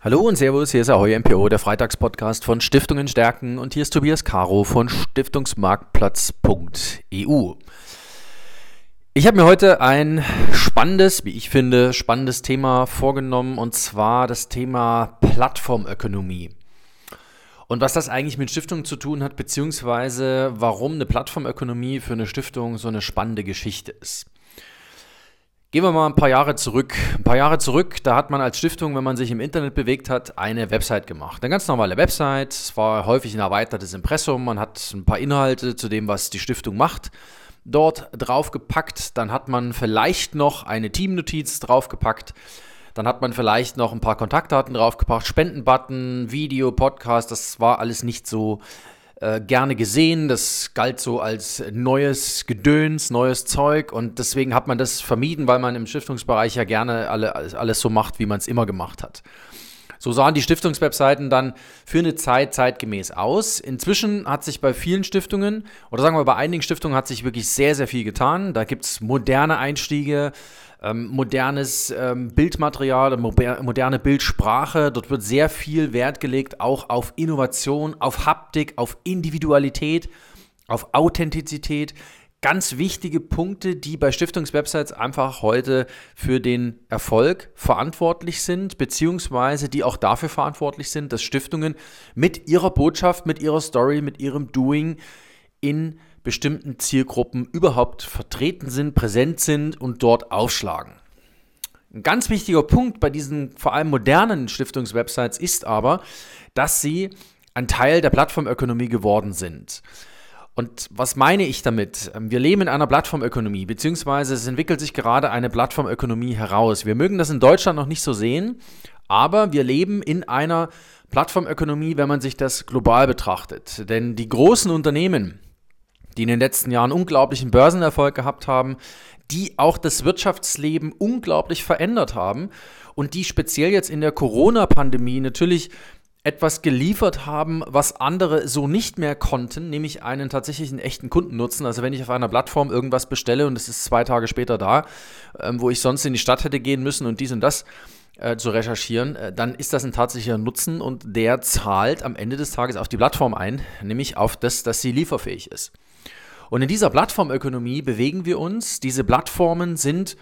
Hallo und Servus, hier ist Ahoy MPO, der Freitagspodcast von Stiftungen stärken und hier ist Tobias Caro von Stiftungsmarktplatz.eu. Ich habe mir heute ein spannendes, wie ich finde, spannendes Thema vorgenommen und zwar das Thema Plattformökonomie. Und was das eigentlich mit Stiftungen zu tun hat, beziehungsweise warum eine Plattformökonomie für eine Stiftung so eine spannende Geschichte ist. Gehen wir mal ein paar Jahre zurück. Ein paar Jahre zurück, da hat man als Stiftung, wenn man sich im Internet bewegt hat, eine Website gemacht. Eine ganz normale Website. Es war häufig ein erweitertes Impressum. Man hat ein paar Inhalte zu dem, was die Stiftung macht, dort draufgepackt. Dann hat man vielleicht noch eine Teamnotiz draufgepackt. Dann hat man vielleicht noch ein paar Kontaktdaten draufgepackt, Spendenbutton, Video, Podcast. Das war alles nicht so äh, gerne gesehen. Das galt so als neues Gedöns, neues Zeug und deswegen hat man das vermieden, weil man im Stiftungsbereich ja gerne alle, alles so macht, wie man es immer gemacht hat. So sahen die Stiftungswebseiten dann für eine Zeit zeitgemäß aus. Inzwischen hat sich bei vielen Stiftungen, oder sagen wir bei einigen Stiftungen, hat sich wirklich sehr, sehr viel getan. Da gibt es moderne Einstiege, ähm, modernes ähm, Bildmaterial, moderne Bildsprache. Dort wird sehr viel Wert gelegt, auch auf Innovation, auf Haptik, auf Individualität, auf Authentizität. Ganz wichtige Punkte, die bei Stiftungswebsites einfach heute für den Erfolg verantwortlich sind, beziehungsweise die auch dafür verantwortlich sind, dass Stiftungen mit ihrer Botschaft, mit ihrer Story, mit ihrem Doing in bestimmten Zielgruppen überhaupt vertreten sind, präsent sind und dort aufschlagen. Ein ganz wichtiger Punkt bei diesen vor allem modernen Stiftungswebsites ist aber, dass sie ein Teil der Plattformökonomie geworden sind. Und was meine ich damit? Wir leben in einer Plattformökonomie, beziehungsweise es entwickelt sich gerade eine Plattformökonomie heraus. Wir mögen das in Deutschland noch nicht so sehen, aber wir leben in einer Plattformökonomie, wenn man sich das global betrachtet. Denn die großen Unternehmen, die in den letzten Jahren unglaublichen Börsenerfolg gehabt haben, die auch das Wirtschaftsleben unglaublich verändert haben und die speziell jetzt in der Corona-Pandemie natürlich etwas geliefert haben, was andere so nicht mehr konnten, nämlich einen tatsächlichen echten Kundennutzen. Also wenn ich auf einer Plattform irgendwas bestelle und es ist zwei Tage später da, ähm, wo ich sonst in die Stadt hätte gehen müssen und dies und das äh, zu recherchieren, äh, dann ist das ein tatsächlicher Nutzen und der zahlt am Ende des Tages auf die Plattform ein, nämlich auf das, dass sie lieferfähig ist. Und in dieser Plattformökonomie bewegen wir uns. Diese Plattformen sind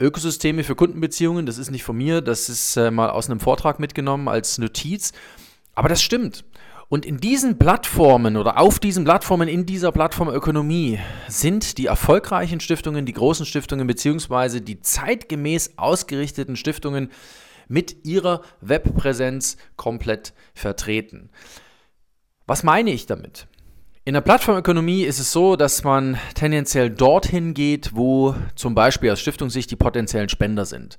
Ökosysteme für Kundenbeziehungen. Das ist nicht von mir, das ist äh, mal aus einem Vortrag mitgenommen als Notiz. Aber das stimmt. Und in diesen Plattformen oder auf diesen Plattformen in dieser Plattformökonomie sind die erfolgreichen Stiftungen, die großen Stiftungen beziehungsweise die zeitgemäß ausgerichteten Stiftungen mit ihrer Webpräsenz komplett vertreten. Was meine ich damit? In der Plattformökonomie ist es so, dass man tendenziell dorthin geht, wo zum Beispiel aus Stiftungssicht die potenziellen Spender sind.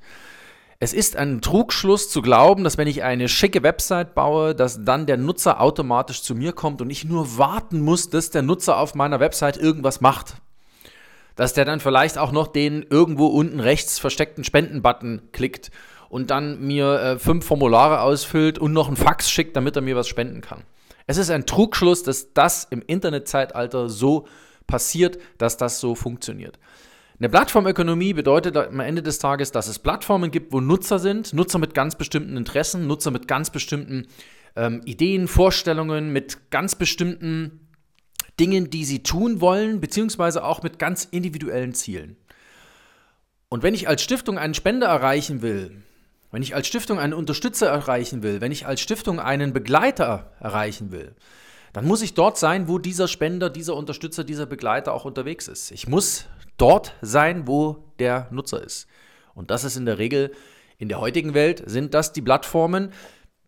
Es ist ein Trugschluss zu glauben, dass wenn ich eine schicke Website baue, dass dann der Nutzer automatisch zu mir kommt und ich nur warten muss, dass der Nutzer auf meiner Website irgendwas macht. Dass der dann vielleicht auch noch den irgendwo unten rechts versteckten Spenden-Button klickt und dann mir äh, fünf Formulare ausfüllt und noch einen Fax schickt, damit er mir was spenden kann. Es ist ein Trugschluss, dass das im Internetzeitalter so passiert, dass das so funktioniert. Eine Plattformökonomie bedeutet am Ende des Tages, dass es Plattformen gibt, wo Nutzer sind, Nutzer mit ganz bestimmten Interessen, Nutzer mit ganz bestimmten ähm, Ideen, Vorstellungen, mit ganz bestimmten Dingen, die sie tun wollen, beziehungsweise auch mit ganz individuellen Zielen. Und wenn ich als Stiftung einen Spender erreichen will, wenn ich als Stiftung einen Unterstützer erreichen will, wenn ich als Stiftung einen Begleiter erreichen will, dann muss ich dort sein, wo dieser Spender, dieser Unterstützer, dieser Begleiter auch unterwegs ist. Ich muss dort sein, wo der Nutzer ist. Und das ist in der Regel in der heutigen Welt, sind das die Plattformen.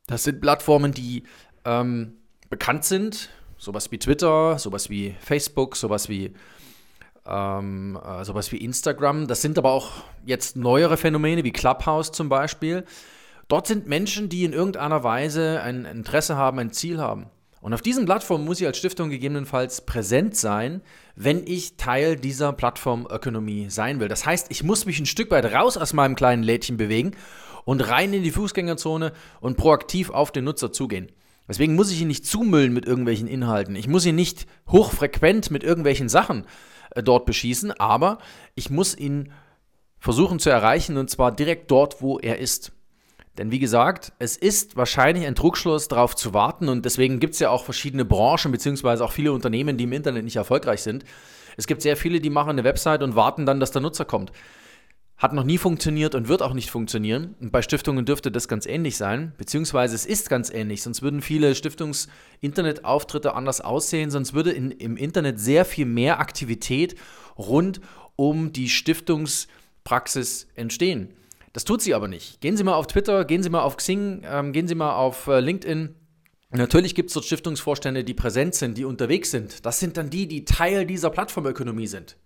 Das sind Plattformen, die ähm, bekannt sind, sowas wie Twitter, sowas wie Facebook, sowas wie ähm, äh, sowas wie Instagram. Das sind aber auch jetzt neuere Phänomene wie Clubhouse zum Beispiel. Dort sind Menschen, die in irgendeiner Weise ein Interesse haben, ein Ziel haben. Und auf diesen Plattformen muss ich als Stiftung gegebenenfalls präsent sein, wenn ich Teil dieser Plattformökonomie sein will. Das heißt, ich muss mich ein Stück weit raus aus meinem kleinen Lädchen bewegen und rein in die Fußgängerzone und proaktiv auf den Nutzer zugehen. Deswegen muss ich ihn nicht zumüllen mit irgendwelchen Inhalten. Ich muss ihn nicht hochfrequent mit irgendwelchen Sachen äh, dort beschießen, aber ich muss ihn versuchen zu erreichen und zwar direkt dort, wo er ist. Denn wie gesagt, es ist wahrscheinlich ein Trugschluss, darauf zu warten und deswegen gibt es ja auch verschiedene Branchen beziehungsweise auch viele Unternehmen, die im Internet nicht erfolgreich sind. Es gibt sehr viele, die machen eine Website und warten dann, dass der Nutzer kommt. Hat noch nie funktioniert und wird auch nicht funktionieren. Und bei Stiftungen dürfte das ganz ähnlich sein, beziehungsweise es ist ganz ähnlich, sonst würden viele Stiftungs-Internetauftritte anders aussehen, sonst würde in, im Internet sehr viel mehr Aktivität rund um die Stiftungspraxis entstehen. Das tut sie aber nicht. Gehen Sie mal auf Twitter, gehen Sie mal auf Xing, ähm, gehen Sie mal auf äh, LinkedIn. Natürlich gibt es dort Stiftungsvorstände, die präsent sind, die unterwegs sind. Das sind dann die, die Teil dieser Plattformökonomie sind.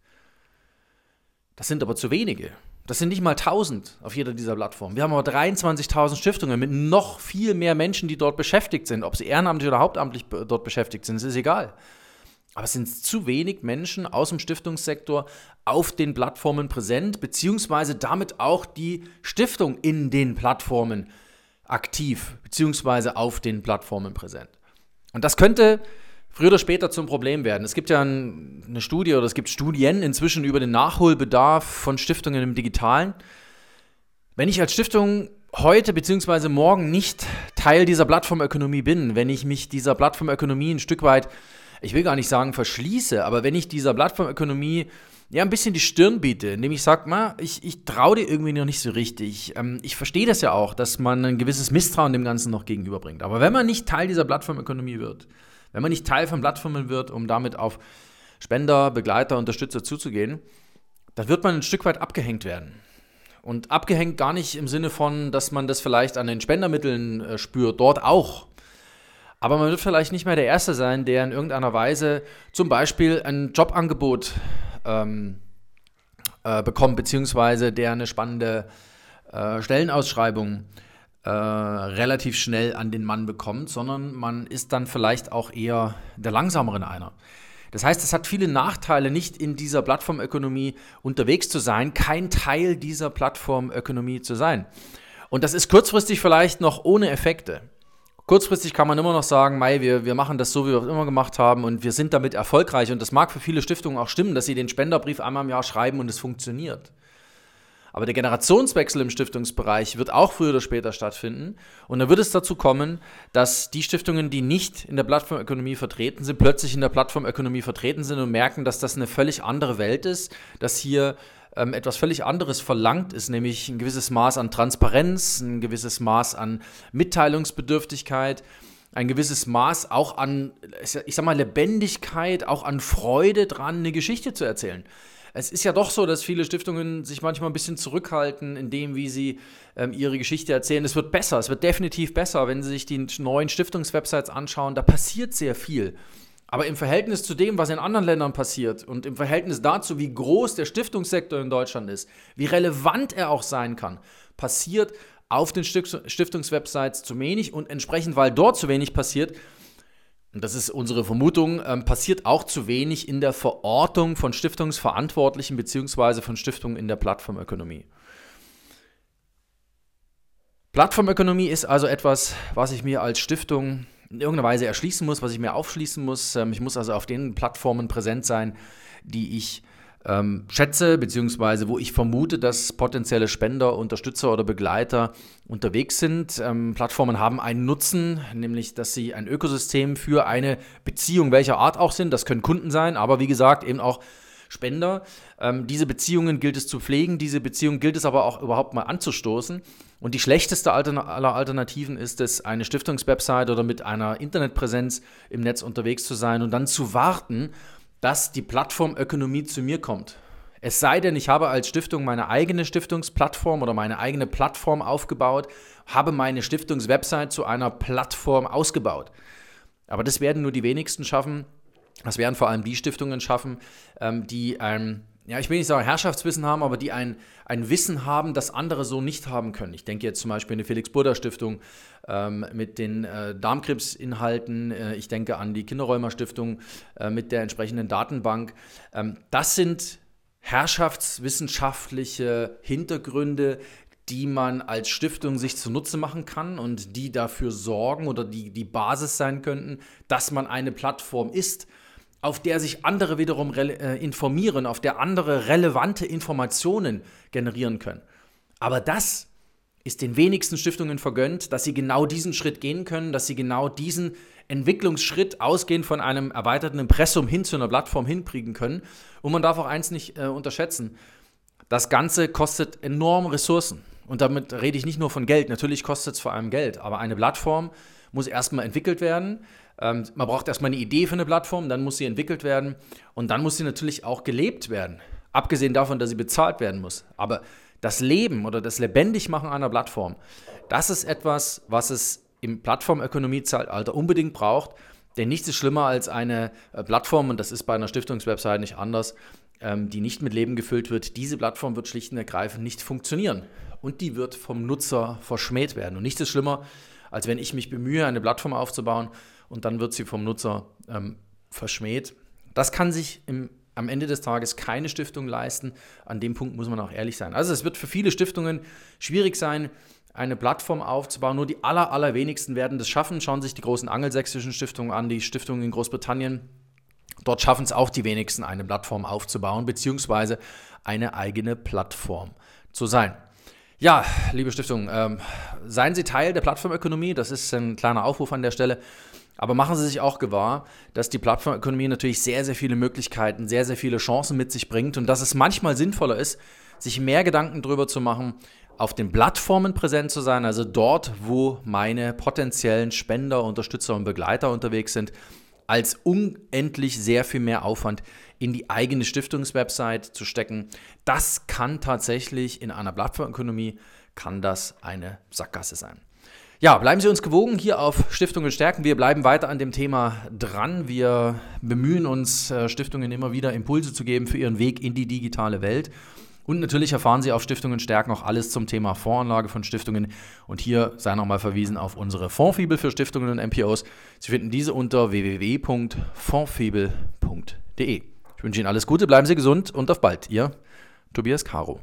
Das sind aber zu wenige. Das sind nicht mal 1000 auf jeder dieser Plattformen. Wir haben aber 23.000 Stiftungen mit noch viel mehr Menschen, die dort beschäftigt sind. Ob sie ehrenamtlich oder hauptamtlich dort beschäftigt sind, ist egal. Aber es sind zu wenig Menschen aus dem Stiftungssektor auf den Plattformen präsent, beziehungsweise damit auch die Stiftung in den Plattformen aktiv, beziehungsweise auf den Plattformen präsent. Und das könnte früher oder später zum Problem werden. Es gibt ja eine Studie oder es gibt Studien inzwischen über den Nachholbedarf von Stiftungen im Digitalen. Wenn ich als Stiftung heute bzw. morgen nicht Teil dieser Plattformökonomie bin, wenn ich mich dieser Plattformökonomie ein Stück weit ich will gar nicht sagen verschließe, aber wenn ich dieser Plattformökonomie ja ein bisschen die Stirn biete, indem ich sage, ich, ich traue dir irgendwie noch nicht so richtig. Ähm, ich verstehe das ja auch, dass man ein gewisses Misstrauen dem Ganzen noch gegenüberbringt. Aber wenn man nicht Teil dieser Plattformökonomie wird, wenn man nicht Teil von Plattformen wird, um damit auf Spender, Begleiter, Unterstützer zuzugehen, dann wird man ein Stück weit abgehängt werden. Und abgehängt gar nicht im Sinne von, dass man das vielleicht an den Spendermitteln äh, spürt, dort auch. Aber man wird vielleicht nicht mehr der Erste sein, der in irgendeiner Weise zum Beispiel ein Jobangebot ähm, äh, bekommt, beziehungsweise der eine spannende äh, Stellenausschreibung äh, relativ schnell an den Mann bekommt, sondern man ist dann vielleicht auch eher der langsameren einer. Das heißt, es hat viele Nachteile, nicht in dieser Plattformökonomie unterwegs zu sein, kein Teil dieser Plattformökonomie zu sein. Und das ist kurzfristig vielleicht noch ohne Effekte. Kurzfristig kann man immer noch sagen, Mai, wir, wir machen das so, wie wir es immer gemacht haben und wir sind damit erfolgreich. Und das mag für viele Stiftungen auch stimmen, dass sie den Spenderbrief einmal im Jahr schreiben und es funktioniert. Aber der Generationswechsel im Stiftungsbereich wird auch früher oder später stattfinden. Und da wird es dazu kommen, dass die Stiftungen, die nicht in der Plattformökonomie vertreten sind, plötzlich in der Plattformökonomie vertreten sind und merken, dass das eine völlig andere Welt ist, dass hier ähm, etwas völlig anderes verlangt ist, nämlich ein gewisses Maß an Transparenz, ein gewisses Maß an Mitteilungsbedürftigkeit, ein gewisses Maß auch an, ich sag mal, Lebendigkeit, auch an Freude dran, eine Geschichte zu erzählen. Es ist ja doch so, dass viele Stiftungen sich manchmal ein bisschen zurückhalten in dem, wie sie ähm, ihre Geschichte erzählen. Es wird besser, es wird definitiv besser, wenn Sie sich die neuen Stiftungswebsites anschauen. Da passiert sehr viel. Aber im Verhältnis zu dem, was in anderen Ländern passiert und im Verhältnis dazu, wie groß der Stiftungssektor in Deutschland ist, wie relevant er auch sein kann, passiert auf den Stiftungswebsites zu wenig und entsprechend, weil dort zu wenig passiert, und das ist unsere Vermutung, ähm, passiert auch zu wenig in der Verortung von Stiftungsverantwortlichen bzw. von Stiftungen in der Plattformökonomie. Plattformökonomie ist also etwas, was ich mir als Stiftung in irgendeiner Weise erschließen muss, was ich mir aufschließen muss. Ähm, ich muss also auf den Plattformen präsent sein, die ich ähm, schätze, beziehungsweise wo ich vermute, dass potenzielle Spender, Unterstützer oder Begleiter unterwegs sind. Ähm, Plattformen haben einen Nutzen, nämlich dass sie ein Ökosystem für eine Beziehung welcher Art auch sind. Das können Kunden sein, aber wie gesagt eben auch Spender. Ähm, diese Beziehungen gilt es zu pflegen, diese Beziehungen gilt es aber auch überhaupt mal anzustoßen. Und die schlechteste aller Alternativen ist es, eine Stiftungswebsite oder mit einer Internetpräsenz im Netz unterwegs zu sein und dann zu warten, dass die Plattformökonomie zu mir kommt. Es sei denn, ich habe als Stiftung meine eigene Stiftungsplattform oder meine eigene Plattform aufgebaut, habe meine Stiftungswebsite zu einer Plattform ausgebaut. Aber das werden nur die wenigsten schaffen. Das werden vor allem die Stiftungen schaffen, ähm, die ein ja, ich will nicht sagen Herrschaftswissen haben, aber die ein, ein Wissen haben, das andere so nicht haben können. Ich denke jetzt zum Beispiel an die Felix-Burda-Stiftung ähm, mit den äh, Darmkrebsinhalten. Äh, ich denke an die Kinderräumer-Stiftung äh, mit der entsprechenden Datenbank. Ähm, das sind herrschaftswissenschaftliche Hintergründe, die man als Stiftung sich zunutze machen kann und die dafür sorgen oder die die Basis sein könnten, dass man eine Plattform ist auf der sich andere wiederum äh, informieren, auf der andere relevante Informationen generieren können. Aber das ist den wenigsten Stiftungen vergönnt, dass sie genau diesen Schritt gehen können, dass sie genau diesen Entwicklungsschritt ausgehend von einem erweiterten Impressum hin zu einer Plattform hinkriegen können. Und man darf auch eins nicht äh, unterschätzen. Das Ganze kostet enorm Ressourcen. Und damit rede ich nicht nur von Geld. Natürlich kostet es vor allem Geld. Aber eine Plattform muss erstmal entwickelt werden. Ähm, man braucht erstmal eine Idee für eine Plattform, dann muss sie entwickelt werden. Und dann muss sie natürlich auch gelebt werden. Abgesehen davon, dass sie bezahlt werden muss. Aber das Leben oder das Lebendigmachen einer Plattform, das ist etwas, was es im Plattformökonomie-Zeitalter unbedingt braucht. Denn nichts ist schlimmer als eine äh, Plattform, und das ist bei einer Stiftungswebsite nicht anders, ähm, die nicht mit Leben gefüllt wird. Diese Plattform wird schlicht und ergreifend nicht funktionieren. Und die wird vom Nutzer verschmäht werden. Und nichts ist schlimmer, als wenn ich mich bemühe, eine Plattform aufzubauen und dann wird sie vom Nutzer ähm, verschmäht. Das kann sich im am Ende des Tages keine Stiftung leisten. An dem Punkt muss man auch ehrlich sein. Also es wird für viele Stiftungen schwierig sein, eine Plattform aufzubauen. Nur die aller, allerwenigsten werden das schaffen. Schauen sich die großen angelsächsischen Stiftungen an, die Stiftungen in Großbritannien. Dort schaffen es auch die wenigsten, eine Plattform aufzubauen, beziehungsweise eine eigene Plattform zu sein. Ja, liebe Stiftung, ähm, seien Sie Teil der Plattformökonomie. Das ist ein kleiner Aufruf an der Stelle. Aber machen Sie sich auch gewahr, dass die Plattformökonomie natürlich sehr, sehr viele Möglichkeiten, sehr, sehr viele Chancen mit sich bringt und dass es manchmal sinnvoller ist, sich mehr Gedanken darüber zu machen, auf den Plattformen präsent zu sein, also dort, wo meine potenziellen Spender, Unterstützer und Begleiter unterwegs sind, als unendlich sehr viel mehr Aufwand in die eigene Stiftungswebsite zu stecken. Das kann tatsächlich in einer Plattformökonomie, kann das eine Sackgasse sein. Ja, bleiben Sie uns gewogen hier auf Stiftungen stärken. Wir bleiben weiter an dem Thema dran. Wir bemühen uns, äh, Stiftungen immer wieder Impulse zu geben für ihren Weg in die digitale Welt. Und natürlich erfahren Sie auf Stiftungen stärken auch alles zum Thema Voranlage von Stiftungen. Und hier sei nochmal verwiesen auf unsere Fondsfibel für Stiftungen und MPOs. Sie finden diese unter www.fondsfibel.de. Ich wünsche Ihnen alles Gute, bleiben Sie gesund und auf bald. Ihr Tobias Caro.